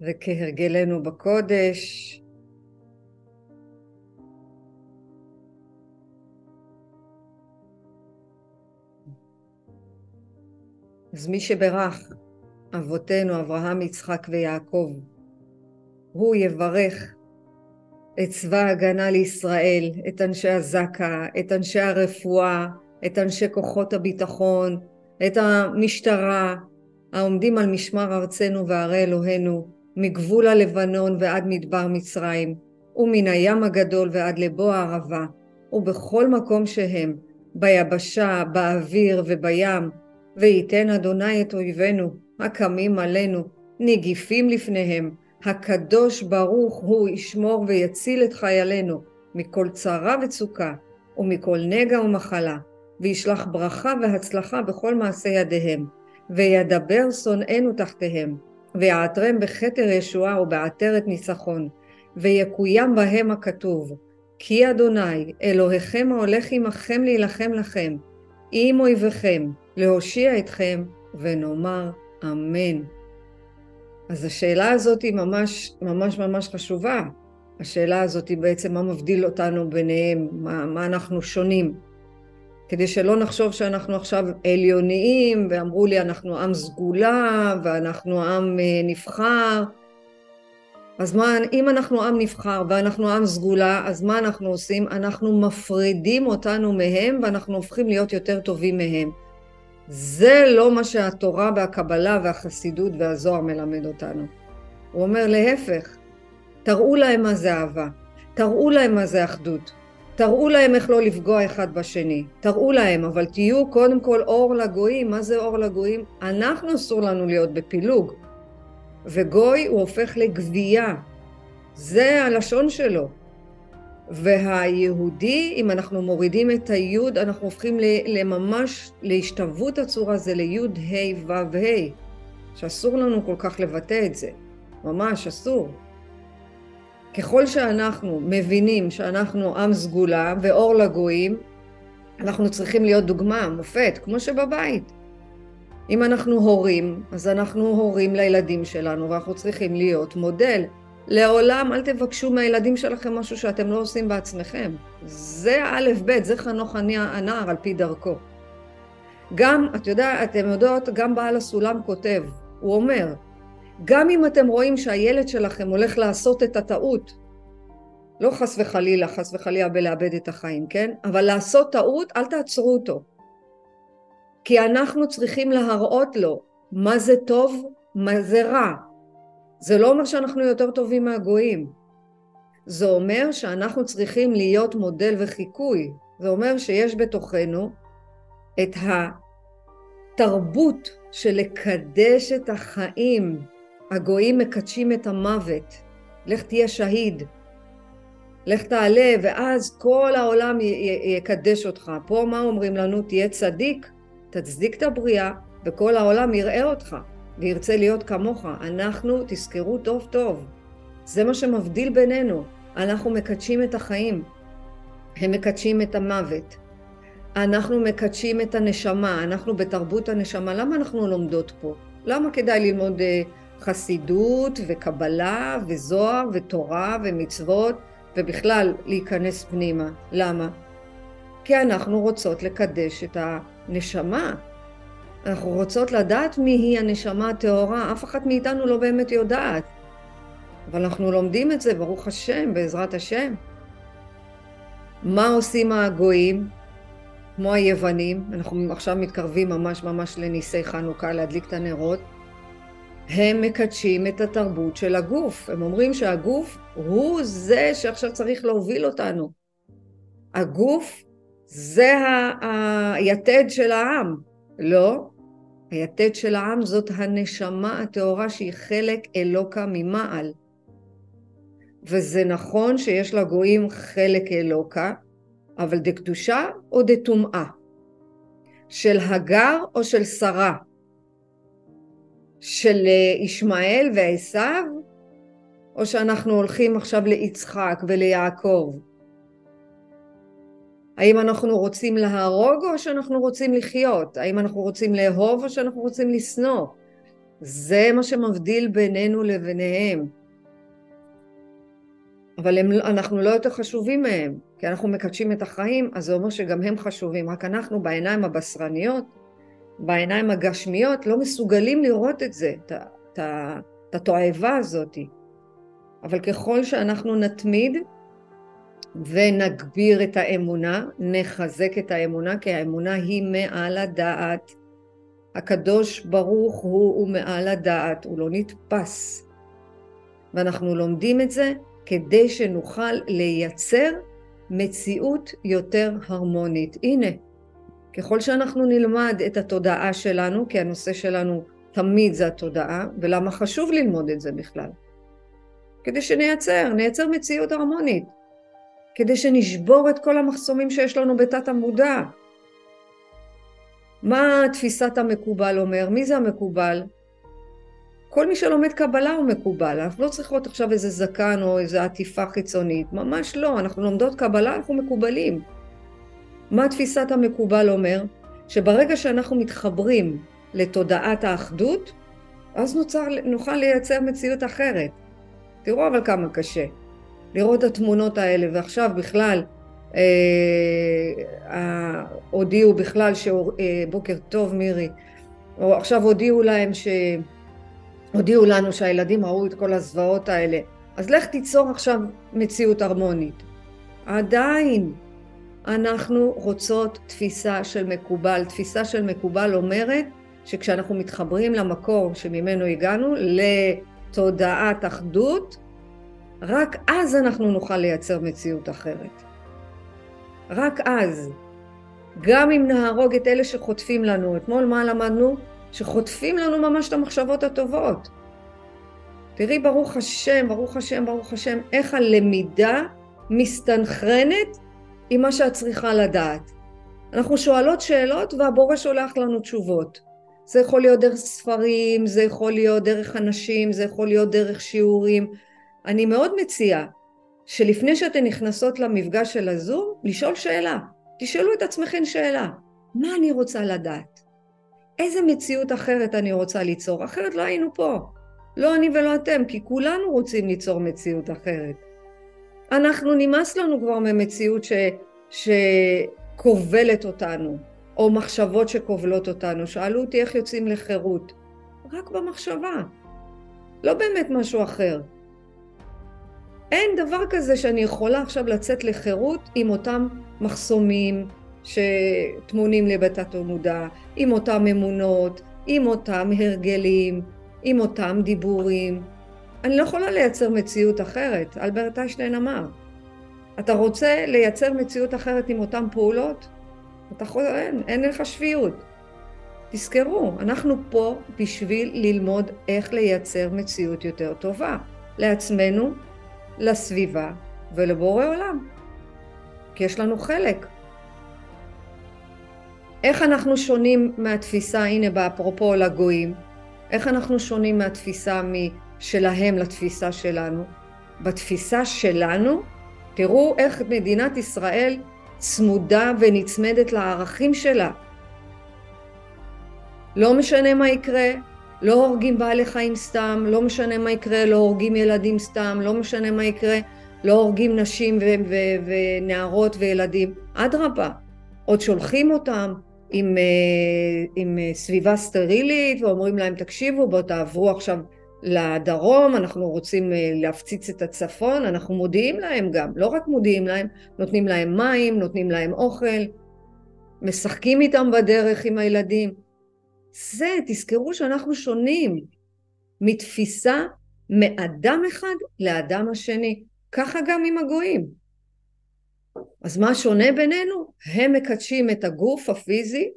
וכהרגלנו בקודש, אז מי שברך אבותינו אברהם, יצחק ויעקב, הוא יברך את צבא ההגנה לישראל, את אנשי הזק"א, את אנשי הרפואה, את אנשי כוחות הביטחון, את המשטרה, העומדים על משמר ארצנו וערי אלוהינו, מגבול הלבנון ועד מדבר מצרים, ומן הים הגדול ועד לבוא הערבה, ובכל מקום שהם, ביבשה, באוויר ובים, וייתן אדוני את אויבינו, הקמים עלינו, נגיפים לפניהם, הקדוש ברוך הוא ישמור ויציל את חיילינו מכל צרה וצוקה ומכל נגע ומחלה, וישלח ברכה והצלחה בכל מעשה ידיהם, וידבר שונאינו תחתיהם, ויעטרם בכתר ישועה ובעטרת ניצחון, ויקוים בהם הכתוב, כי אדוני אלוהיכם ההולך עמכם להילחם לכם, עם אויביכם, להושיע אתכם, ונאמר אמן. אז השאלה הזאת היא ממש ממש ממש חשובה. השאלה הזאת היא בעצם מה מבדיל אותנו ביניהם, מה, מה אנחנו שונים. כדי שלא נחשוב שאנחנו עכשיו עליוניים, ואמרו לי אנחנו עם סגולה, ואנחנו עם אה, נבחר. אז מה, אם אנחנו עם נבחר ואנחנו עם סגולה, אז מה אנחנו עושים? אנחנו מפרידים אותנו מהם, ואנחנו הופכים להיות יותר טובים מהם. זה לא מה שהתורה והקבלה והחסידות והזוהר מלמד אותנו. הוא אומר להפך, תראו להם מה זה אהבה, תראו להם מה זה אחדות, תראו להם איך לא לפגוע אחד בשני, תראו להם, אבל תהיו קודם כל אור לגויים, מה זה אור לגויים? אנחנו אסור לנו להיות בפילוג, וגוי הוא הופך לגבייה, זה הלשון שלו. והיהודי, אם אנחנו מורידים את היוד, אנחנו הופכים לממש, להשתוות הצורה, זה ליוד ה' ו' ה', שאסור לנו כל כך לבטא את זה, ממש אסור. ככל שאנחנו מבינים שאנחנו עם סגולה ואור לגויים, אנחנו צריכים להיות דוגמה, מופת, כמו שבבית. אם אנחנו הורים, אז אנחנו הורים לילדים שלנו, ואנחנו צריכים להיות מודל. לעולם אל תבקשו מהילדים שלכם משהו שאתם לא עושים בעצמכם. זה ב', זה חנוך הנער על פי דרכו. גם, את יודעת, אתם יודעות, גם בעל הסולם כותב, הוא אומר, גם אם אתם רואים שהילד שלכם הולך לעשות את הטעות, לא חס וחלילה, חס וחלילה בלאבד את החיים, כן? אבל לעשות טעות, אל תעצרו אותו. כי אנחנו צריכים להראות לו מה זה טוב, מה זה רע, זה לא אומר שאנחנו יותר טובים מהגויים. זה אומר שאנחנו צריכים להיות מודל וחיקוי. זה אומר שיש בתוכנו את התרבות של לקדש את החיים. הגויים מקדשים את המוות. לך תהיה שהיד. לך תעלה, ואז כל העולם יקדש אותך. פה מה אומרים לנו? תהיה צדיק, תצדיק את הבריאה, וכל העולם יראה אותך. וירצה להיות כמוך. אנחנו, תזכרו טוב טוב, זה מה שמבדיל בינינו. אנחנו מקדשים את החיים, הם מקדשים את המוות. אנחנו מקדשים את הנשמה, אנחנו בתרבות הנשמה. למה אנחנו לומדות פה? למה כדאי ללמוד אה, חסידות וקבלה וזוהר ותורה ומצוות ובכלל להיכנס פנימה? למה? כי אנחנו רוצות לקדש את הנשמה, אנחנו רוצות לדעת מי היא הנשמה הטהורה, אף אחת מאיתנו לא באמת יודעת. אבל אנחנו לומדים את זה, ברוך השם, בעזרת השם. מה עושים הגויים, כמו היוונים, אנחנו עכשיו מתקרבים ממש ממש לניסי חנוכה, להדליק את הנרות, הם מקדשים את התרבות של הגוף. הם אומרים שהגוף הוא זה שעכשיו צריך להוביל אותנו. הגוף זה היתד של העם. לא, היתד של העם זאת הנשמה הטהורה שהיא חלק אלוקה ממעל. וזה נכון שיש לגויים חלק אלוקה, אבל דקדושה או דטומאה? של הגר או של שרה? של ישמעאל ועשיו? או שאנחנו הולכים עכשיו ליצחק וליעקב? האם אנחנו רוצים להרוג או שאנחנו רוצים לחיות? האם אנחנו רוצים לאהוב או שאנחנו רוצים לשנוא? זה מה שמבדיל בינינו לביניהם. אבל הם, אנחנו לא יותר חשובים מהם, כי אנחנו מקדשים את החיים, אז זה אומר שגם הם חשובים, רק אנחנו בעיניים הבשרניות, בעיניים הגשמיות, לא מסוגלים לראות את זה, את התועבה הזאת. אבל ככל שאנחנו נתמיד ונגביר את האמונה, נחזק את האמונה, כי האמונה היא מעל הדעת. הקדוש ברוך הוא, הוא מעל הדעת, הוא לא נתפס. ואנחנו לומדים את זה כדי שנוכל לייצר מציאות יותר הרמונית. הנה, ככל שאנחנו נלמד את התודעה שלנו, כי הנושא שלנו תמיד זה התודעה, ולמה חשוב ללמוד את זה בכלל? כדי שנייצר, נייצר מציאות הרמונית. כדי שנשבור את כל המחסומים שיש לנו בתת המודע. מה תפיסת המקובל אומר? מי זה המקובל? כל מי שלומד קבלה הוא מקובל, אנחנו לא צריכות עכשיו איזה זקן או איזה עטיפה חיצונית, ממש לא, אנחנו לומדות קבלה, אנחנו מקובלים. מה תפיסת המקובל אומר? שברגע שאנחנו מתחברים לתודעת האחדות, אז נוצר, נוכל לייצר מציאות אחרת. תראו אבל כמה קשה. לראות את התמונות האלה, ועכשיו בכלל, אה, הודיעו בכלל, אה, בוקר טוב מירי, או עכשיו הודיעו להם ש... הודיעו לנו שהילדים ראו את כל הזוועות האלה, אז לך תיצור עכשיו מציאות הרמונית. עדיין אנחנו רוצות תפיסה של מקובל. תפיסה של מקובל אומרת שכשאנחנו מתחברים למקור שממנו הגענו, לתודעת אחדות, רק אז אנחנו נוכל לייצר מציאות אחרת. רק אז. גם אם נהרוג את אלה שחוטפים לנו, אתמול מה למדנו? שחוטפים לנו ממש את המחשבות הטובות. תראי, ברוך השם, ברוך השם, ברוך השם, איך הלמידה מסתנכרנת עם מה שאת צריכה לדעת. אנחנו שואלות שאלות והבורא שולח לנו תשובות. זה יכול להיות דרך ספרים, זה יכול להיות דרך אנשים, זה יכול להיות דרך שיעורים. אני מאוד מציעה שלפני שאתן נכנסות למפגש של הזום, לשאול שאלה. תשאלו את עצמכם שאלה. מה אני רוצה לדעת? איזה מציאות אחרת אני רוצה ליצור? אחרת לא היינו פה. לא אני ולא אתם, כי כולנו רוצים ליצור מציאות אחרת. אנחנו, נמאס לנו כבר ממציאות ש, שכובלת אותנו, או מחשבות שכובלות אותנו. שאלו אותי איך יוצאים לחירות. רק במחשבה. לא באמת משהו אחר. אין דבר כזה שאני יכולה עכשיו לצאת לחירות עם אותם מחסומים שטמונים לי בתת המודע, עם אותם אמונות, עם אותם הרגלים, עם אותם דיבורים. אני לא יכולה לייצר מציאות אחרת, אלברט איינשטיין אמר. אתה רוצה לייצר מציאות אחרת עם אותן פעולות? אתה יכול, אין, אין לך שפיות. תזכרו, אנחנו פה בשביל ללמוד איך לייצר מציאות יותר טובה לעצמנו, לסביבה ולבורא עולם. כי יש לנו חלק. איך אנחנו שונים מהתפיסה, הנה באפרופו לגויים, איך אנחנו שונים מהתפיסה שלהם לתפיסה שלנו? בתפיסה שלנו, תראו איך מדינת ישראל צמודה ונצמדת לערכים שלה. לא משנה מה יקרה, לא הורגים בעלי חיים סתם, לא משנה מה יקרה, לא הורגים ילדים סתם, לא משנה מה יקרה, לא הורגים נשים ו- ו- ונערות וילדים. אדרבה, עוד שולחים אותם עם, אה, עם אה, סביבה סטרילית ואומרים להם תקשיבו בואו תעברו עכשיו לדרום, אנחנו רוצים אה, להפציץ את הצפון, אנחנו מודיעים להם גם, לא רק מודיעים להם, נותנים להם מים, נותנים להם אוכל, משחקים איתם בדרך עם הילדים. זה, תזכרו שאנחנו שונים מתפיסה מאדם אחד לאדם השני. ככה גם עם הגויים. אז מה שונה בינינו? הם מקדשים את הגוף הפיזי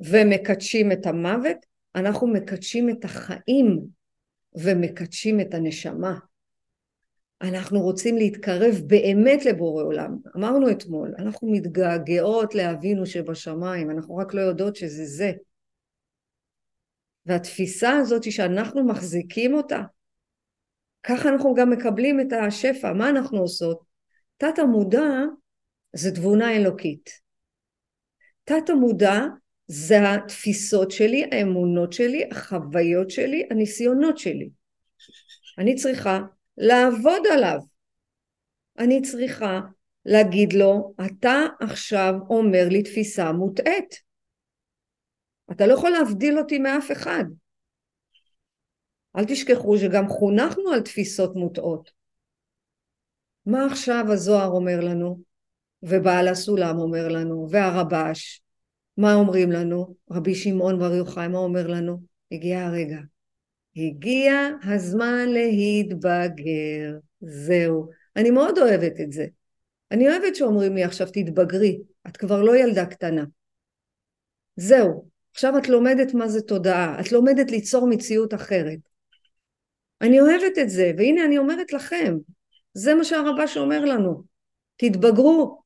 ומקדשים את המוות, אנחנו מקדשים את החיים ומקדשים את הנשמה. אנחנו רוצים להתקרב באמת לבורא עולם. אמרנו אתמול, אנחנו מתגעגעות לאבינו שבשמיים, אנחנו רק לא יודעות שזה זה. והתפיסה הזאת שאנחנו מחזיקים אותה, ככה אנחנו גם מקבלים את השפע. מה אנחנו עושות? תת המודע זה תבונה אלוקית. תת המודע זה התפיסות שלי, האמונות שלי, החוויות שלי, הניסיונות שלי. אני צריכה לעבוד עליו. אני צריכה להגיד לו, אתה עכשיו אומר לי תפיסה מוטעית. אתה לא יכול להבדיל אותי מאף אחד. אל תשכחו שגם חונכנו על תפיסות מוטעות. מה עכשיו הזוהר אומר לנו, ובעל הסולם אומר לנו, והרבש, מה אומרים לנו? רבי שמעון בר יוחאי, מה אומר לנו? הגיע הרגע. הגיע הזמן להתבגר. זהו. אני מאוד אוהבת את זה. אני אוהבת שאומרים לי עכשיו תתבגרי, את כבר לא ילדה קטנה. זהו, עכשיו את לומדת מה זה תודעה, את לומדת ליצור מציאות אחרת. אני אוהבת את זה, והנה אני אומרת לכם, זה מה שהרבש אומר לנו, תתבגרו,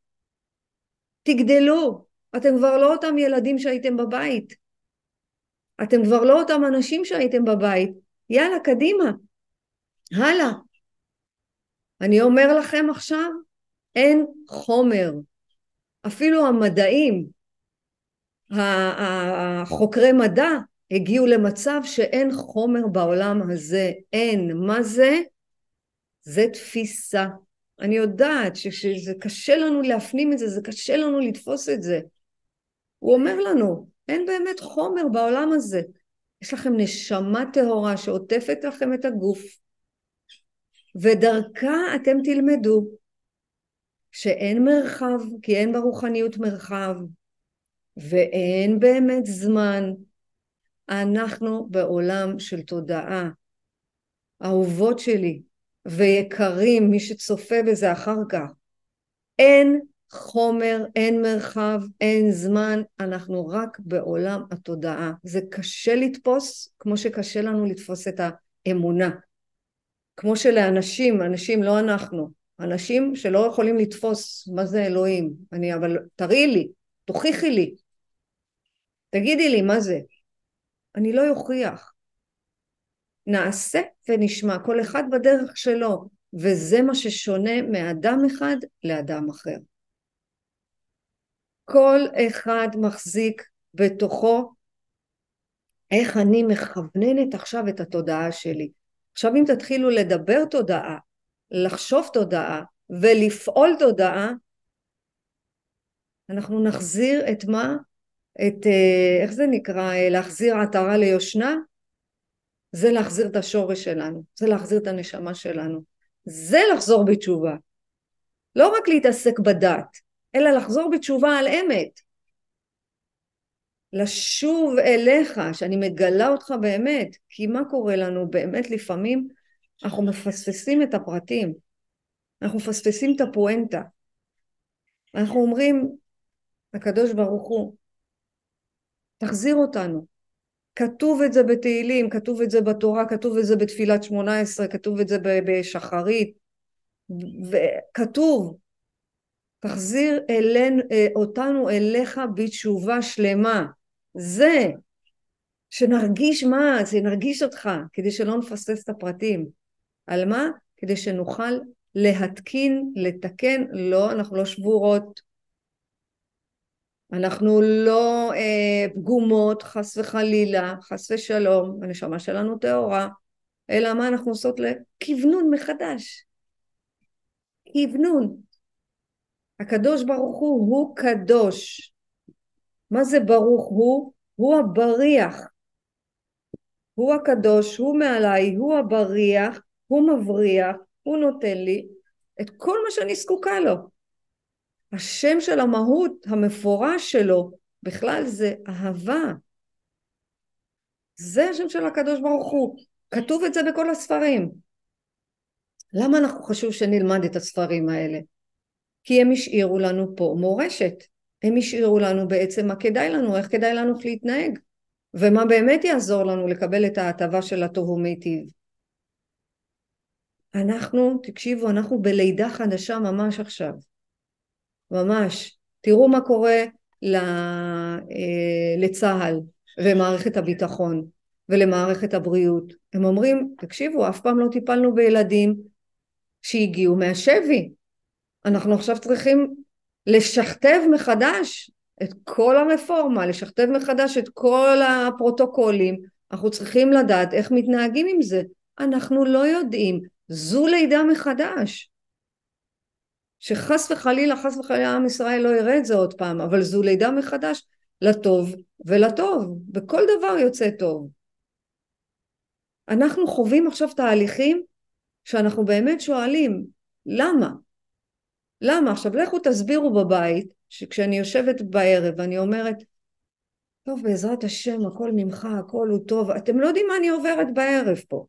תגדלו, אתם כבר לא אותם ילדים שהייתם בבית, אתם כבר לא אותם אנשים שהייתם בבית, יאללה קדימה, הלאה. אני אומר לכם עכשיו, אין חומר, אפילו המדעים, החוקרי מדע הגיעו למצב שאין חומר בעולם הזה, אין. מה זה? זה תפיסה. אני יודעת שזה קשה לנו להפנים את זה, זה קשה לנו לתפוס את זה. הוא אומר לנו, אין באמת חומר בעולם הזה. יש לכם נשמה טהורה שעוטפת לכם את הגוף, ודרכה אתם תלמדו שאין מרחב, כי אין ברוחניות מרחב, ואין באמת זמן. אנחנו בעולם של תודעה. אהובות שלי ויקרים, מי שצופה בזה אחר כך, אין חומר, אין מרחב, אין זמן, אנחנו רק בעולם התודעה. זה קשה לתפוס כמו שקשה לנו לתפוס את האמונה. כמו שלאנשים, אנשים לא אנחנו, אנשים שלא יכולים לתפוס מה זה אלוהים, אני אבל תראי לי, תוכיחי לי, תגידי לי מה זה, אני לא אוכיח. נעשה ונשמע, כל אחד בדרך שלו, וזה מה ששונה מאדם אחד לאדם אחר. כל אחד מחזיק בתוכו איך אני מכווננת עכשיו את התודעה שלי. עכשיו אם תתחילו לדבר תודעה, לחשוב תודעה ולפעול תודעה, אנחנו נחזיר את מה? את, אה, איך זה נקרא, להחזיר עטרה ליושנה? זה להחזיר את השורש שלנו, זה להחזיר את הנשמה שלנו, זה לחזור בתשובה. לא רק להתעסק בדת, אלא לחזור בתשובה על אמת. לשוב אליך, שאני מגלה אותך באמת, כי מה קורה לנו באמת לפעמים? אנחנו מפספסים את הפרטים, אנחנו מפספסים את הפואנטה. אנחנו אומרים, הקדוש ברוך הוא, תחזיר אותנו. כתוב את זה בתהילים, כתוב את זה בתורה, כתוב את זה בתפילת שמונה עשרה, כתוב את זה בשחרית, וכתוב, תחזיר אלינו, אה, אותנו אליך בתשובה שלמה. זה, שנרגיש מה, זה נרגיש אותך, כדי שלא נפספס את הפרטים. על מה? כדי שנוכל להתקין, לתקן, לא, אנחנו לא שבורות, אנחנו לא אה, פגומות, חס וחלילה, חס ושלום, הנשמה שלנו טהורה, אלא מה אנחנו עושות לכוונון מחדש. כוונון. הקדוש ברוך הוא הוא קדוש. מה זה ברוך הוא? הוא הבריח. הוא הקדוש, הוא מעליי, הוא הבריח, הוא מבריח, הוא נותן לי את כל מה שאני זקוקה לו. השם של המהות המפורש שלו בכלל זה אהבה. זה השם של הקדוש ברוך הוא. כתוב את זה בכל הספרים. למה אנחנו חשוב שנלמד את הספרים האלה? כי הם השאירו לנו פה מורשת. הם השאירו לנו בעצם מה כדאי לנו, איך כדאי לנו להתנהג, ומה באמת יעזור לנו לקבל את ההטבה של הטוב ומיטיב. אנחנו, תקשיבו, אנחנו בלידה חדשה ממש עכשיו. ממש. תראו מה קורה אה, לצה"ל ומערכת הביטחון ולמערכת הבריאות. הם אומרים, תקשיבו, אף פעם לא טיפלנו בילדים שהגיעו מהשבי. אנחנו עכשיו צריכים לשכתב מחדש את כל הרפורמה, לשכתב מחדש את כל הפרוטוקולים, אנחנו צריכים לדעת איך מתנהגים עם זה. אנחנו לא יודעים, זו לידה מחדש. שחס וחלילה, חס וחלילה עם ישראל לא יראה את זה עוד פעם, אבל זו לידה מחדש לטוב ולטוב, וכל דבר יוצא טוב. אנחנו חווים עכשיו תהליכים שאנחנו באמת שואלים, למה? למה? עכשיו לכו תסבירו בבית, שכשאני יושבת בערב ואני אומרת, טוב בעזרת השם הכל ממך, הכל הוא טוב, אתם לא יודעים מה אני עוברת בערב פה.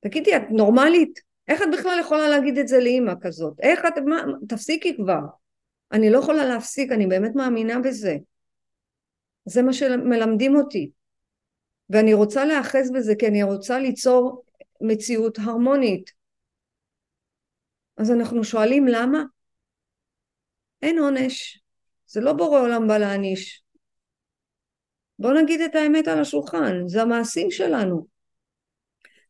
תגידי, את נורמלית? איך את בכלל יכולה להגיד את זה לאימא כזאת? איך את, מה, תפסיקי כבר. אני לא יכולה להפסיק, אני באמת מאמינה בזה. זה מה שמלמדים אותי. ואני רוצה להאחז בזה כי אני רוצה ליצור מציאות הרמונית. אז אנחנו שואלים למה? אין עונש. זה לא בורא עולם בא להעניש. בואו נגיד את האמת על השולחן, זה המעשים שלנו.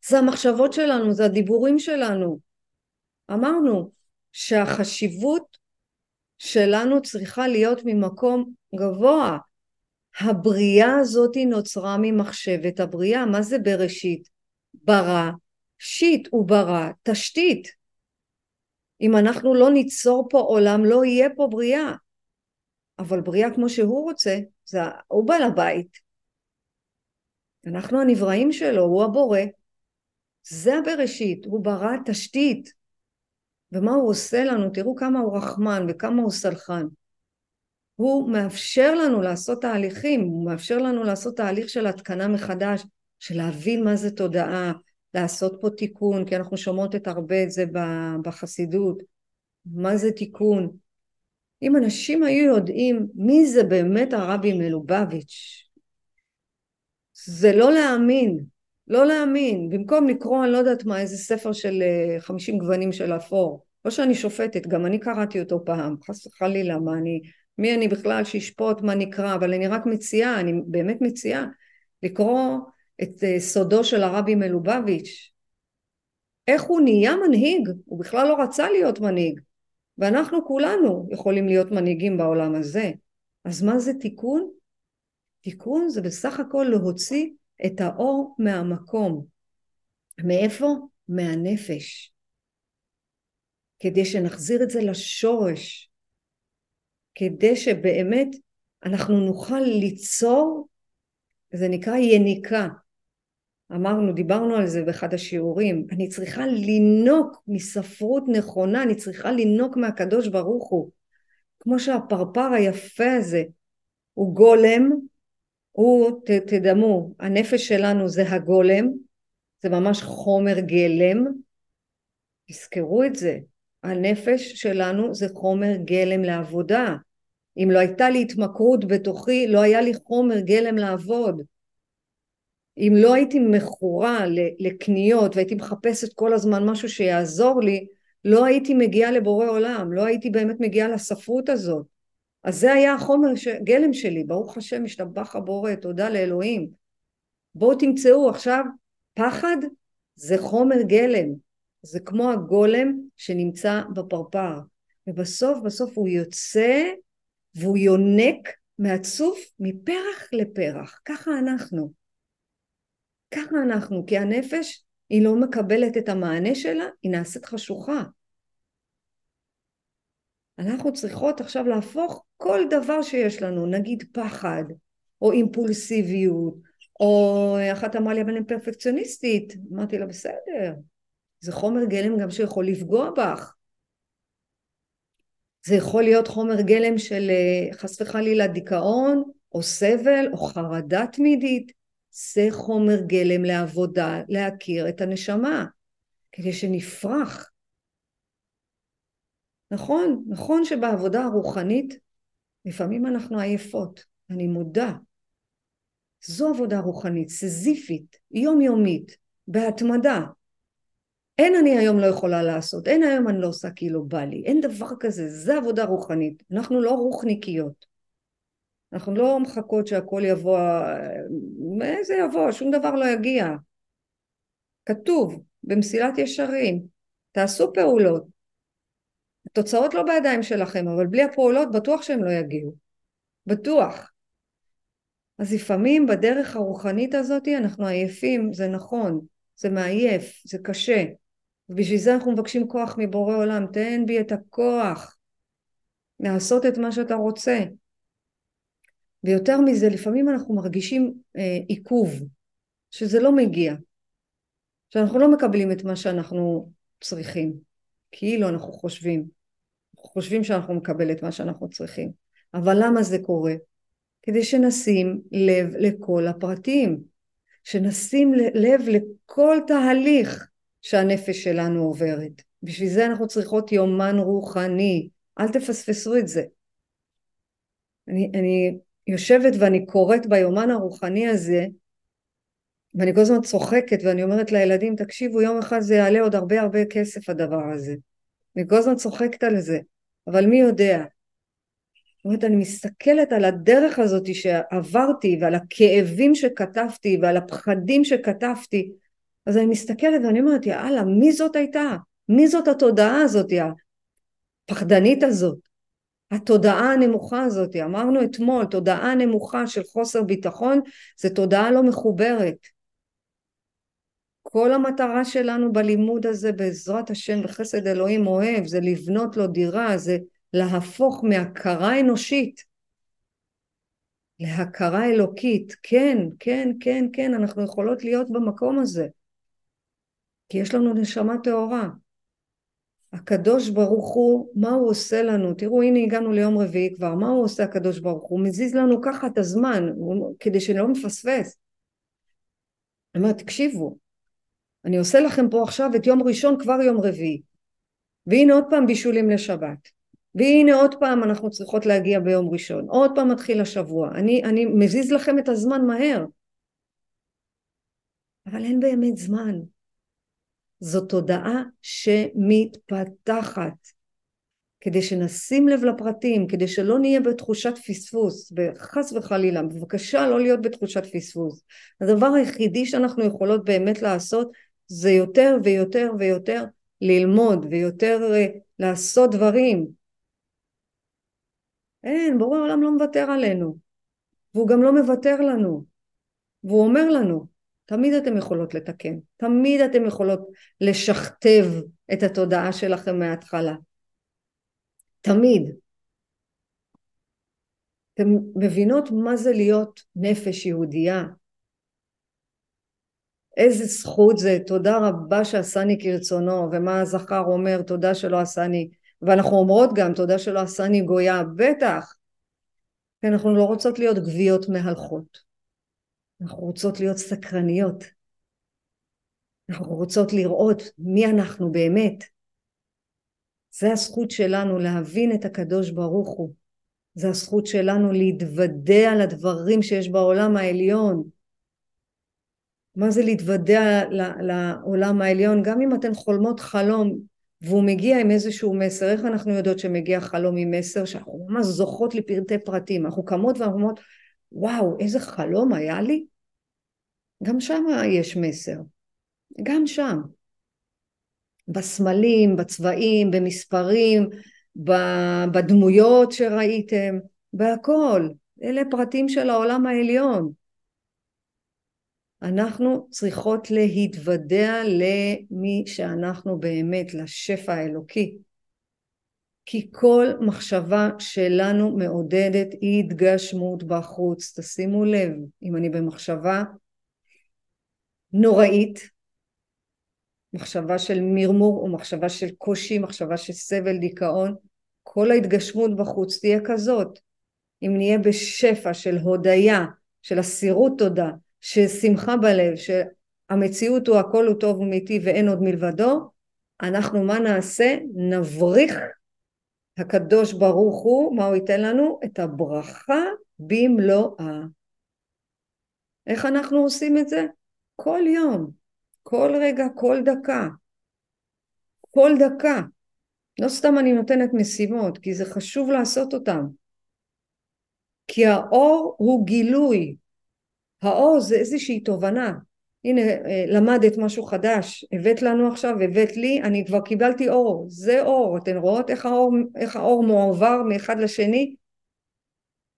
זה המחשבות שלנו, זה הדיבורים שלנו. אמרנו שהחשיבות שלנו צריכה להיות ממקום גבוה. הבריאה הזאת נוצרה ממחשבת הבריאה. מה זה בראשית? ברא, שיט הוא ברא, תשתית. אם אנחנו לא ניצור פה עולם, לא יהיה פה בריאה. אבל בריאה כמו שהוא רוצה, זה, הוא בעל הבית. אנחנו הנבראים שלו, הוא הבורא. זה הבראשית, הוא ברא תשתית. ומה הוא עושה לנו? תראו כמה הוא רחמן וכמה הוא סלחן. הוא מאפשר לנו לעשות תהליכים, הוא מאפשר לנו לעשות תהליך של התקנה מחדש, של להבין מה זה תודעה, לעשות פה תיקון, כי אנחנו שומעות את הרבה את זה בחסידות, מה זה תיקון. אם אנשים היו יודעים מי זה באמת הרבי מלובביץ', זה לא להאמין, לא להאמין. במקום לקרוא, אני לא יודעת מה, איזה ספר של אה, חמישים גוונים של אפור. לא שאני שופטת, גם אני קראתי אותו פעם, חס וחלילה, מה אני, מי אני בכלל שישפוט מה נקרא, אבל אני רק מציעה, אני באמת מציעה, לקרוא את אה, סודו של הרבי מלובביץ'. איך הוא נהיה מנהיג? הוא בכלל לא רצה להיות מנהיג. ואנחנו כולנו יכולים להיות מנהיגים בעולם הזה. אז מה זה תיקון? תיקון זה בסך הכל להוציא את האור מהמקום. מאיפה? מהנפש. כדי שנחזיר את זה לשורש. כדי שבאמת אנחנו נוכל ליצור, זה נקרא יניקה. אמרנו, דיברנו על זה באחד השיעורים, אני צריכה לינוק מספרות נכונה, אני צריכה לינוק מהקדוש ברוך הוא. כמו שהפרפר היפה הזה הוא גולם, הוא, ת, תדמו, הנפש שלנו זה הגולם, זה ממש חומר גלם, תזכרו את זה, הנפש שלנו זה חומר גלם לעבודה. אם לא הייתה לי התמכרות בתוכי, לא היה לי חומר גלם לעבוד. אם לא הייתי מכורה לקניות והייתי מחפשת כל הזמן משהו שיעזור לי, לא הייתי מגיעה לבורא עולם, לא הייתי באמת מגיעה לספרות הזאת. אז זה היה החומר ש... גלם שלי, ברוך השם, השתבח הבורא, תודה לאלוהים. בואו תמצאו עכשיו, פחד זה חומר גלם, זה כמו הגולם שנמצא בפרפר, ובסוף בסוף הוא יוצא והוא יונק מהצוף מפרח לפרח, ככה אנחנו. ככה אנחנו, כי הנפש היא לא מקבלת את המענה שלה, היא נעשית חשוכה. אנחנו צריכות עכשיו להפוך כל דבר שיש לנו, נגיד פחד, או אימפולסיביות, או אחת אמרה לי, אבל אני פרפקציוניסטית. אמרתי לה, בסדר, זה חומר גלם גם שיכול לפגוע בך. זה יכול להיות חומר גלם של אה, חס וחלילה דיכאון, או סבל, או חרדה תמידית. זה חומר גלם לעבודה, להכיר את הנשמה, כדי שנפרח. נכון, נכון שבעבודה הרוחנית לפעמים אנחנו עייפות, אני מודה. זו עבודה רוחנית, סזיפית, יומיומית, בהתמדה. אין אני היום לא יכולה לעשות, אין היום אני לא עושה כי לא בא לי, אין דבר כזה, זה עבודה רוחנית. אנחנו לא רוחניקיות. אנחנו לא מחכות שהכל יבוא, איזה יבוא, שום דבר לא יגיע. כתוב במסילת ישרים, תעשו פעולות. התוצאות לא בידיים שלכם, אבל בלי הפעולות בטוח שהם לא יגיעו. בטוח. אז לפעמים בדרך הרוחנית הזאת אנחנו עייפים, זה נכון, זה מעייף, זה קשה. ובשביל זה אנחנו מבקשים כוח מבורא עולם, תן בי את הכוח לעשות את מה שאתה רוצה. ויותר מזה, לפעמים אנחנו מרגישים אה, עיכוב, שזה לא מגיע, שאנחנו לא מקבלים את מה שאנחנו צריכים, כאילו אנחנו חושבים, אנחנו חושבים שאנחנו נקבל את מה שאנחנו צריכים, אבל למה זה קורה? כדי שנשים לב לכל הפרטים, שנשים לב לכל תהליך שהנפש שלנו עוברת. בשביל זה אנחנו צריכות יומן רוחני, אל תפספסו את זה. אני, אני יושבת ואני קוראת ביומן הרוחני הזה, ואני כל הזמן צוחקת ואני אומרת לילדים, תקשיבו, יום אחד זה יעלה עוד הרבה הרבה כסף הדבר הזה. אני כל הזמן צוחקת על זה, אבל מי יודע? זאת אומרת, אני מסתכלת על הדרך הזאת שעברתי ועל הכאבים שכתבתי ועל הפחדים שכתבתי, אז אני מסתכלת ואני אומרת, יאללה, מי זאת הייתה? מי זאת התודעה הזאת, הפחדנית הזאת? התודעה הנמוכה הזאת, אמרנו אתמול, תודעה נמוכה של חוסר ביטחון, זה תודעה לא מחוברת. כל המטרה שלנו בלימוד הזה בעזרת השם בחסד אלוהים אוהב זה לבנות לו דירה, זה להפוך מהכרה אנושית להכרה אלוקית. כן, כן, כן, כן, אנחנו יכולות להיות במקום הזה. כי יש לנו נשמה טהורה. הקדוש ברוך הוא, מה הוא עושה לנו? תראו, הנה הגענו ליום רביעי כבר, מה הוא עושה הקדוש ברוך הוא? מזיז לנו ככה את הזמן, כדי שלא נפספס. אני אומרת, תקשיבו, אני עושה לכם פה עכשיו את יום ראשון כבר יום רביעי, והנה עוד פעם בישולים לשבת, והנה עוד פעם אנחנו צריכות להגיע ביום ראשון, עוד פעם מתחיל השבוע, אני, אני מזיז לכם את הזמן מהר, אבל אין באמת זמן. זו תודעה שמתפתחת. כדי שנשים לב לפרטים, כדי שלא נהיה בתחושת פספוס, וחס וחלילה, בבקשה לא להיות בתחושת פספוס. הדבר היחידי שאנחנו יכולות באמת לעשות זה יותר ויותר ויותר ללמוד ויותר uh, לעשות דברים. אין, בורא העולם לא מוותר עלינו, והוא גם לא מוותר לנו, והוא אומר לנו, תמיד אתן יכולות לתקן, תמיד אתן יכולות לשכתב את התודעה שלכם מההתחלה. תמיד. אתן מבינות מה זה להיות נפש יהודייה? איזה זכות זה, תודה רבה שעשני כרצונו, ומה הזכר אומר, תודה שלא עשני, ואנחנו אומרות גם, תודה שלא עשני גויה, בטח, כי אנחנו לא רוצות להיות גוויות מהלכות. אנחנו רוצות להיות סקרניות. אנחנו רוצות לראות מי אנחנו באמת. זה הזכות שלנו להבין את הקדוש ברוך הוא. זה הזכות שלנו להתוודע לדברים שיש בעולם העליון. מה זה להתוודע לעולם העליון? גם אם אתן חולמות חלום והוא מגיע עם איזשהו מסר, איך אנחנו יודעות שמגיע חלום עם מסר? שאנחנו ממש זוכות לפרטי פרטים. אנחנו קמות ואנחנו אומרות, וואו, איזה חלום היה לי? גם שם יש מסר. גם שם. בסמלים, בצבעים, במספרים, בדמויות שראיתם, בהכל. אלה פרטים של העולם העליון. אנחנו צריכות להתוודע למי שאנחנו באמת, לשפע האלוקי. כי כל מחשבה שלנו מעודדת התגשמות בחוץ. תשימו לב, אם אני במחשבה נוראית, מחשבה של מרמור או מחשבה של קושי, מחשבה של סבל, דיכאון, כל ההתגשמות בחוץ תהיה כזאת. אם נהיה בשפע של הודיה, של אסירות תודה, של שמחה בלב, שהמציאות הוא הכל הוא טוב ומיטיב ואין עוד מלבדו, אנחנו מה נעשה? נבריך הקדוש ברוך הוא, מה הוא ייתן לנו? את הברכה במלואה. איך אנחנו עושים את זה? כל יום, כל רגע, כל דקה. כל דקה. לא סתם אני נותנת משימות, כי זה חשוב לעשות אותן. כי האור הוא גילוי. האור זה איזושהי תובנה. הנה, אה, למדת משהו חדש, הבאת לנו עכשיו, הבאת לי, אני כבר קיבלתי אור. זה אור. אתן רואות איך האור, איך האור מועבר מאחד לשני?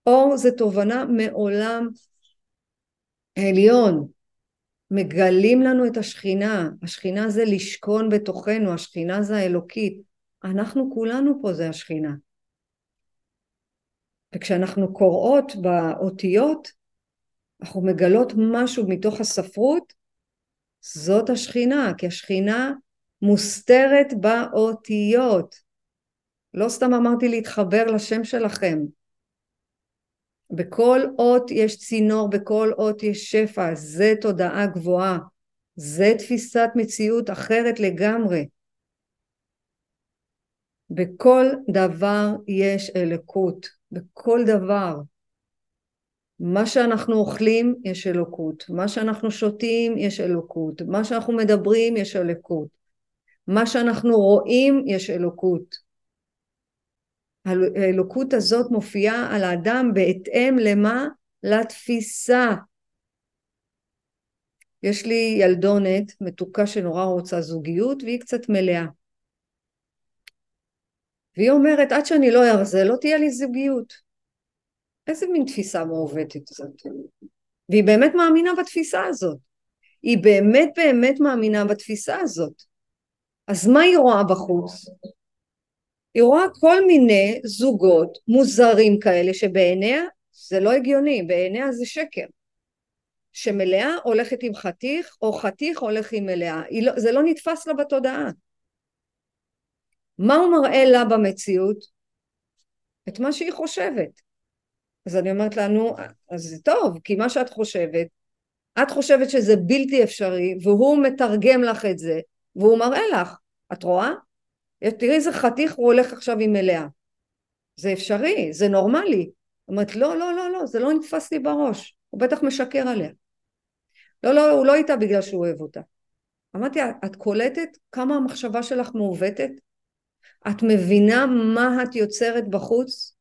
אור זה תובנה מעולם עליון. מגלים לנו את השכינה, השכינה זה לשכון בתוכנו, השכינה זה האלוקית. אנחנו כולנו פה זה השכינה. וכשאנחנו קוראות באותיות, אנחנו מגלות משהו מתוך הספרות, זאת השכינה, כי השכינה מוסתרת באותיות. לא סתם אמרתי להתחבר לשם שלכם. בכל אות יש צינור, בכל אות יש שפע, זה תודעה גבוהה, זה תפיסת מציאות אחרת לגמרי. בכל דבר יש אלוקות, בכל דבר. מה שאנחנו אוכלים יש אלוקות, מה שאנחנו שותים יש אלוקות, מה שאנחנו מדברים יש אלוקות, מה שאנחנו רואים יש אלוקות. האלוקות הזאת מופיעה על האדם בהתאם למה? לתפיסה. יש לי ילדונת מתוקה שנורא רוצה זוגיות והיא קצת מלאה. והיא אומרת עד שאני לא ארזה לא תהיה לי זוגיות. איזה מין תפיסה מעוותת זאת? והיא באמת מאמינה בתפיסה הזאת. היא באמת באמת מאמינה בתפיסה הזאת. אז מה היא רואה בחוץ? היא רואה כל מיני זוגות מוזרים כאלה שבעיניה זה לא הגיוני, בעיניה זה שקר. שמלאה הולכת עם חתיך או חתיך הולך עם מלאה, לא, זה לא נתפס לה בתודעה. מה הוא מראה לה במציאות? את מה שהיא חושבת. אז אני אומרת לה, נו, אז זה טוב, כי מה שאת חושבת, את חושבת שזה בלתי אפשרי, והוא מתרגם לך את זה, והוא מראה לך, את רואה? תראי איזה חתיך הוא הולך עכשיו עם מלאה. זה אפשרי, זה נורמלי. אומרת, לא, לא, לא, לא, זה לא נתפס לי בראש, הוא בטח משקר עליה. לא, לא, הוא לא איתה בגלל שהוא אוהב אותה. אמרתי, את קולטת כמה המחשבה שלך מעוותת? את מבינה מה את יוצרת בחוץ?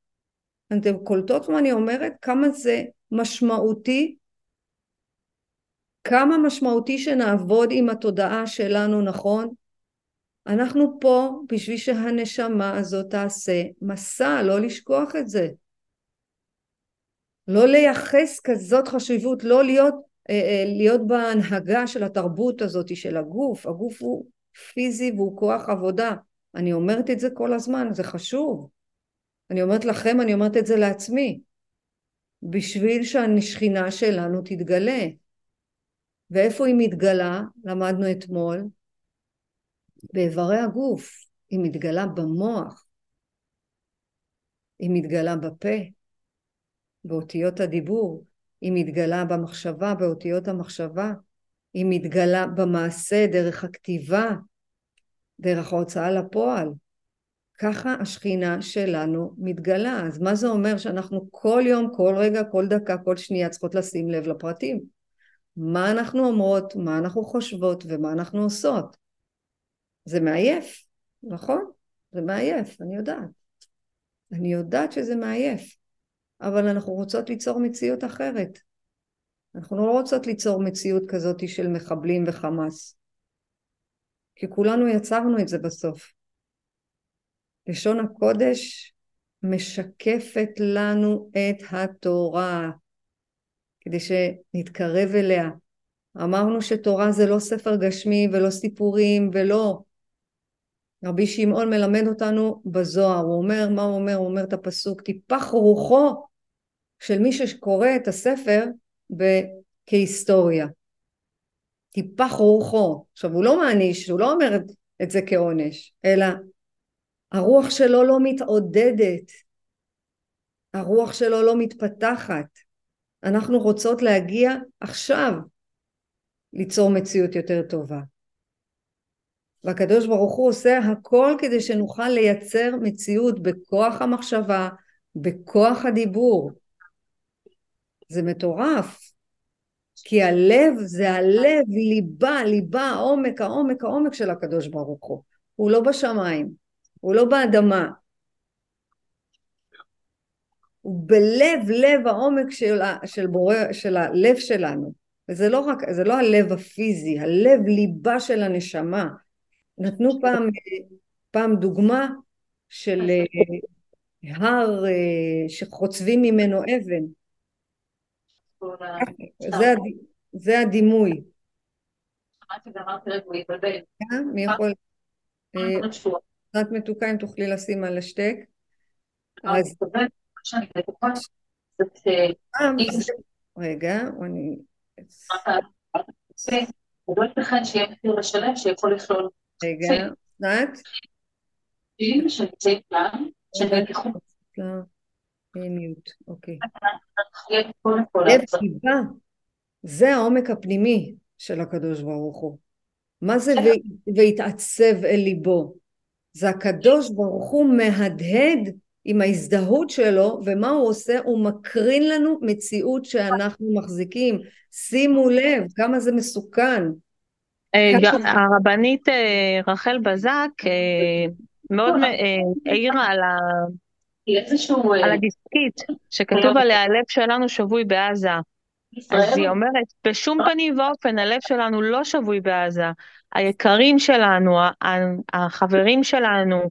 אתן קולטות מה אני אומרת? כמה זה משמעותי? כמה משמעותי שנעבוד עם התודעה שלנו נכון? אנחנו פה בשביל שהנשמה הזאת תעשה מסע, לא לשכוח את זה. לא לייחס כזאת חשיבות, לא להיות, אה, אה, להיות בהנהגה של התרבות הזאת של הגוף. הגוף הוא פיזי והוא כוח עבודה. אני אומרת את זה כל הזמן, זה חשוב. אני אומרת לכם, אני אומרת את זה לעצמי. בשביל שהשכינה שלנו תתגלה. ואיפה היא מתגלה? למדנו אתמול. באיברי הגוף. היא מתגלה במוח. היא מתגלה בפה, באותיות הדיבור. היא מתגלה במחשבה, באותיות המחשבה. היא מתגלה במעשה, דרך הכתיבה, דרך ההוצאה לפועל. ככה השכינה שלנו מתגלה. אז מה זה אומר שאנחנו כל יום, כל רגע, כל דקה, כל שנייה צריכות לשים לב לפרטים? מה אנחנו אומרות, מה אנחנו חושבות ומה אנחנו עושות. זה מעייף, נכון? זה מעייף, אני יודעת. אני יודעת שזה מעייף, אבל אנחנו רוצות ליצור מציאות אחרת. אנחנו לא רוצות ליצור מציאות כזאת של מחבלים וחמאס. כי כולנו יצרנו את זה בסוף. לשון הקודש משקפת לנו את התורה כדי שנתקרב אליה. אמרנו שתורה זה לא ספר גשמי ולא סיפורים ולא. רבי שמעון מלמד אותנו בזוהר, הוא אומר, מה הוא אומר? הוא אומר את הפסוק, טיפח רוחו של מי שקורא את הספר כהיסטוריה. טיפח רוחו. עכשיו הוא לא מעניש, הוא לא אומר את זה כעונש, אלא הרוח שלו לא מתעודדת, הרוח שלו לא מתפתחת. אנחנו רוצות להגיע עכשיו ליצור מציאות יותר טובה. והקדוש ברוך הוא עושה הכל כדי שנוכל לייצר מציאות בכוח המחשבה, בכוח הדיבור. זה מטורף, כי הלב זה הלב, ליבה, ליבה, העומק, העומק, העומק של הקדוש ברוך הוא. הוא לא בשמיים. הוא לא באדמה. הוא בלב לב העומק של, של, בורא, של הלב שלנו. וזה לא רק, זה לא הלב הפיזי, הלב ליבה של הנשמה. נתנו פעם, פעם דוגמה של הר אה, שחוצבים ממנו אבן. זה, הד... זה הדימוי. אה, מי יכול? את מתוקה אם תוכלי לשים על השטק. אז... רגע, אני... לא שיהיה מחיר לשלם שיכול לכלול... רגע? שנמצאים כאן, מיוט, אוקיי. לב סיבה, זה העומק הפנימי של הקדוש ברוך הוא. מה זה והתעצב אל ליבו? זה הקדוש ברוך הוא מהדהד עם ההזדהות שלו, ומה הוא עושה? הוא מקרין לנו מציאות שאנחנו מחזיקים. שימו לב כמה זה מסוכן. אה, הרבנית אה, רחל בזק אה, מאוד העירה על ה... על הדיסקית, שכתוב עליה הלב שלנו שבוי בעזה. אז היא אומרת, בשום פנים ואופן הלב שלנו לא שבוי בעזה. היקרים שלנו, החברים שלנו,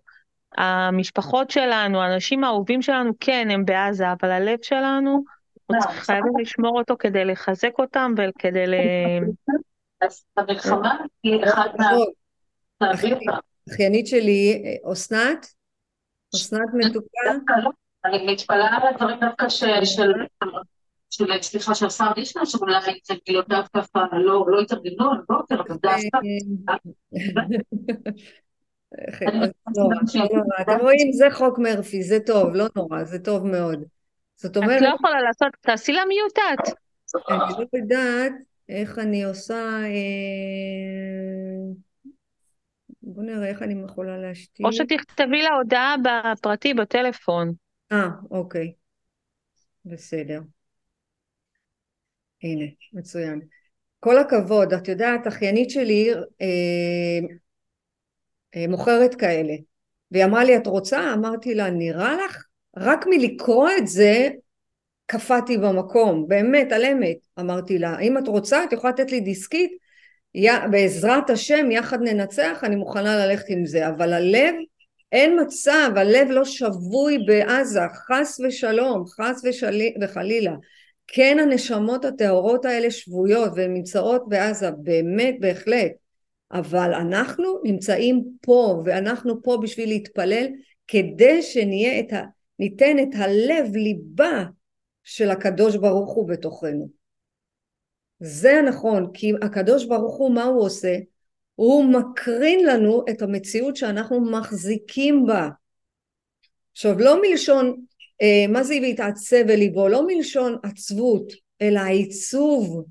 המשפחות שלנו, האנשים האהובים שלנו, כן, הם בעזה, אבל הלב שלנו, חייבים לשמור אותו כדי לחזק אותם וכדי ל... אז המלחמה היא אחד מה... אחיינית שלי, אסנת? אסנת מתוקה? לא. אני מתפלאה על הדברים דווקא של... של, סליחה, של השר לישנה, שאולי זה כאילו דווקא לא, לא התארגנו על בוקר, אבל דווקא... לא, אתם רואים, זה חוק מרפי, זה טוב, לא נורא, זה טוב מאוד. זאת אומרת... את לא יכולה לעשות, תעשי לה מיוטט. אני לא יודעת איך אני עושה... אה, בוא נראה איך אני יכולה להשתיק. או שתכתבי לה הודעה בפרטי, בטלפון. אה, אוקיי. בסדר. הנה, מצוין. כל הכבוד, את יודעת, אחיינית שלי אה, אה, מוכרת כאלה, והיא אמרה לי, את רוצה? אמרתי לה, נראה לך? רק מלקרוא את זה קפאתי במקום, באמת, על אמת, אמרתי לה, אם את רוצה, את יכולה לתת לי דיסקית, י... בעזרת השם, יחד ננצח, אני מוכנה ללכת עם זה, אבל הלב, אין מצב, הלב לא שבוי בעזה, חס ושלום, חס ושל... וחלילה. כן הנשמות הטהורות האלה שבויות והן נמצאות בעזה, באמת, בהחלט. אבל אנחנו נמצאים פה, ואנחנו פה בשביל להתפלל, כדי שנהיה את ה... את הלב ליבה של הקדוש ברוך הוא בתוכנו. זה הנכון, כי הקדוש ברוך הוא, מה הוא עושה? הוא מקרין לנו את המציאות שאנחנו מחזיקים בה. עכשיו, לא מלשון, אה, מה זה והתעצב אל ליבו? לא מלשון עצבות, אלא העיצוב.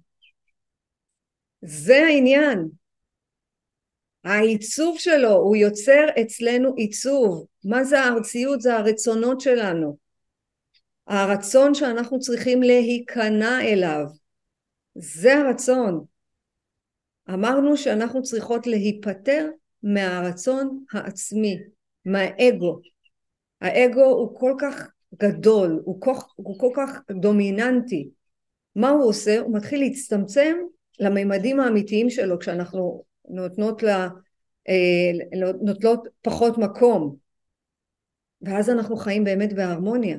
זה העניין. העיצוב שלו, הוא יוצר אצלנו עיצוב. מה זה הארציות? זה הרצונות שלנו. הרצון שאנחנו צריכים להיכנע אליו. זה הרצון. אמרנו שאנחנו צריכות להיפטר מהרצון העצמי, מהאגו. האגו הוא כל כך גדול, הוא כל, הוא כל כך דומיננטי. מה הוא עושה? הוא מתחיל להצטמצם לממדים האמיתיים שלו כשאנחנו נותנות לה, אה, נוטלות פחות מקום ואז אנחנו חיים באמת בהרמוניה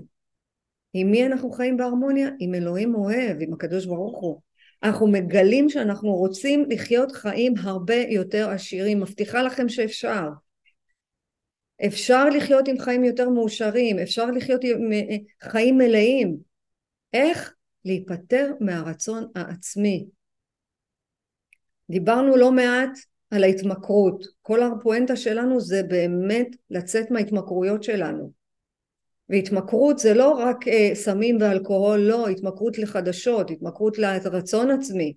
עם מי אנחנו חיים בהרמוניה? עם אלוהים אוהב, עם הקדוש ברוך הוא אנחנו מגלים שאנחנו רוצים לחיות חיים הרבה יותר עשירים מבטיחה לכם שאפשר אפשר לחיות עם חיים יותר מאושרים אפשר לחיות עם אה, חיים מלאים איך? להיפטר מהרצון העצמי דיברנו לא מעט על ההתמכרות. כל הפואנטה שלנו זה באמת לצאת מההתמכרויות שלנו. והתמכרות זה לא רק אה, סמים ואלכוהול, לא, התמכרות לחדשות, התמכרות לרצון עצמי.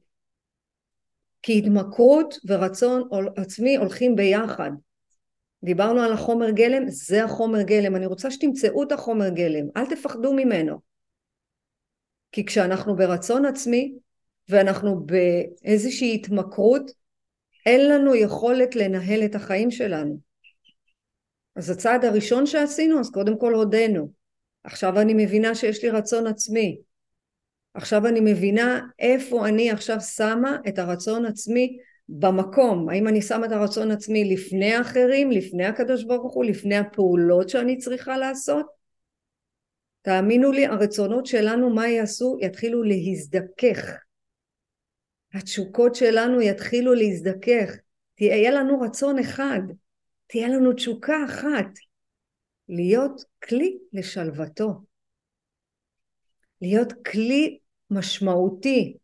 כי התמכרות ורצון עצמי הולכים ביחד. דיברנו על החומר גלם, זה החומר גלם. אני רוצה שתמצאו את החומר גלם, אל תפחדו ממנו. כי כשאנחנו ברצון עצמי, ואנחנו באיזושהי התמכרות, אין לנו יכולת לנהל את החיים שלנו. אז הצעד הראשון שעשינו, אז קודם כל הודינו. עכשיו אני מבינה שיש לי רצון עצמי. עכשיו אני מבינה איפה אני עכשיו שמה את הרצון עצמי במקום. האם אני שמה את הרצון עצמי לפני האחרים, לפני הקדוש ברוך הוא, לפני הפעולות שאני צריכה לעשות? תאמינו לי, הרצונות שלנו, מה יעשו? יתחילו להזדכך. התשוקות שלנו יתחילו להזדכך. תהיה לנו רצון אחד, תהיה לנו תשוקה אחת, להיות כלי לשלוותו. להיות כלי משמעותי,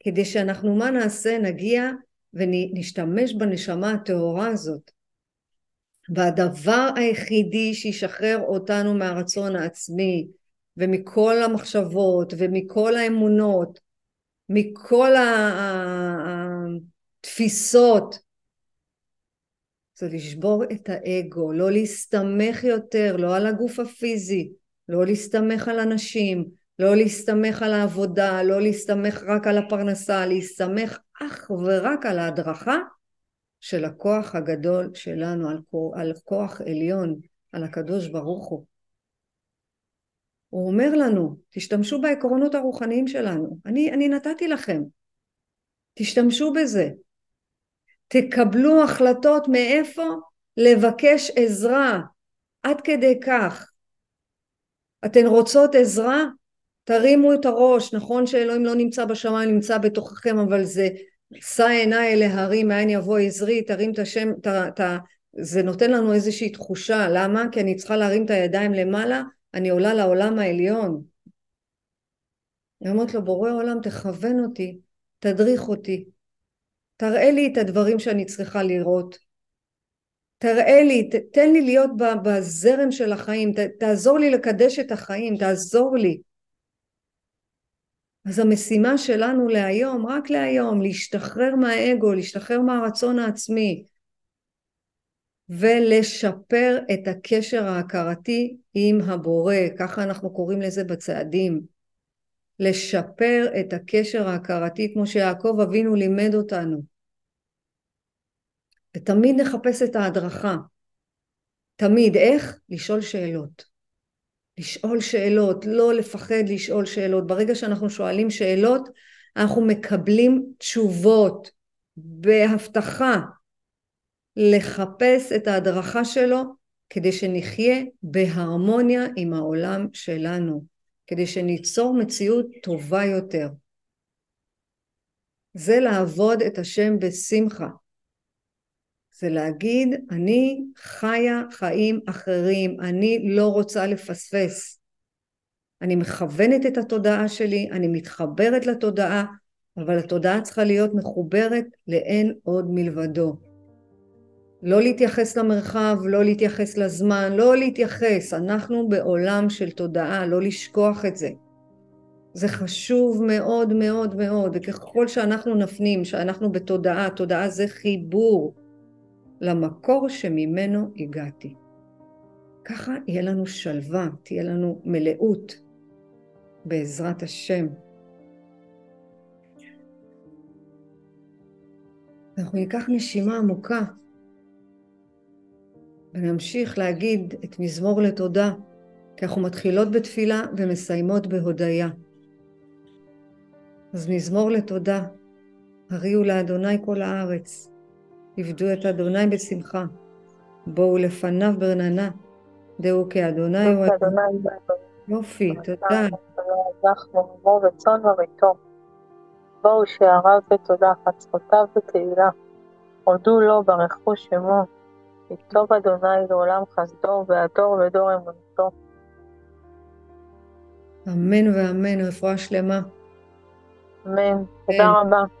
כדי שאנחנו מה נעשה? נגיע ונשתמש בנשמה הטהורה הזאת. והדבר היחידי שישחרר אותנו מהרצון העצמי ומכל המחשבות ומכל האמונות, מכל התפיסות, זה לשבור את האגו, לא להסתמך יותר, לא על הגוף הפיזי, לא להסתמך על אנשים, לא להסתמך על העבודה, לא להסתמך רק על הפרנסה, להסתמך אך ורק על ההדרכה של הכוח הגדול שלנו, על, על כוח עליון, על הקדוש ברוך הוא. הוא אומר לנו, תשתמשו בעקרונות הרוחניים שלנו. אני, אני נתתי לכם. תשתמשו בזה. תקבלו החלטות מאיפה לבקש עזרה. עד כדי כך. אתן רוצות עזרה? תרימו את הראש. נכון שאלוהים לא נמצא בשמיים, נמצא בתוככם, אבל זה שא עיניי אל ההרים, מאין יבוא עזרי, תרים את השם, ת, ת, זה נותן לנו איזושהי תחושה. למה? כי אני צריכה להרים את הידיים למעלה, אני עולה לעולם העליון. היא אומרת לו, בורא עולם, תכוון אותי, תדריך אותי, תראה לי את הדברים שאני צריכה לראות. תראה לי, ת, תן לי להיות בזרם של החיים, ת, תעזור לי לקדש את החיים, תעזור לי. אז המשימה שלנו להיום, רק להיום, להשתחרר מהאגו, להשתחרר מהרצון העצמי, ולשפר את הקשר ההכרתי עם הבורא, ככה אנחנו קוראים לזה בצעדים. לשפר את הקשר ההכרתי כמו שיעקב אבינו לימד אותנו. ותמיד נחפש את ההדרכה. תמיד. איך? לשאול שאלות. לשאול שאלות, לא לפחד לשאול שאלות. ברגע שאנחנו שואלים שאלות, אנחנו מקבלים תשובות בהבטחה לחפש את ההדרכה שלו כדי שנחיה בהרמוניה עם העולם שלנו, כדי שניצור מציאות טובה יותר. זה לעבוד את השם בשמחה. זה להגיד, אני חיה חיים אחרים, אני לא רוצה לפספס. אני מכוונת את התודעה שלי, אני מתחברת לתודעה, אבל התודעה צריכה להיות מחוברת לאין עוד מלבדו. לא להתייחס למרחב, לא להתייחס לזמן, לא להתייחס. אנחנו בעולם של תודעה, לא לשכוח את זה. זה חשוב מאוד מאוד מאוד, וככל שאנחנו נפנים שאנחנו בתודעה, תודעה זה חיבור. למקור שממנו הגעתי. ככה יהיה לנו שלווה, תהיה לנו מלאות בעזרת השם. אנחנו ניקח נשימה עמוקה ונמשיך להגיד את מזמור לתודה, כי אנחנו מתחילות בתפילה ומסיימות בהודיה. אז מזמור לתודה, הריעו לאדוני כל הארץ, עבדו את אדוני בשמחה, בואו לפניו ברננה, דעו כי אדוני הוא אדוני. יופי, תודה. בואו שעריו בתודה, חצרותיו בתהילה, הודו לו, ברכו שמו, יכתוב אדוני לעולם חסדו, והדור ודור אמונתו. אמן ואמן, רפואה שלמה. אמן, תודה רבה.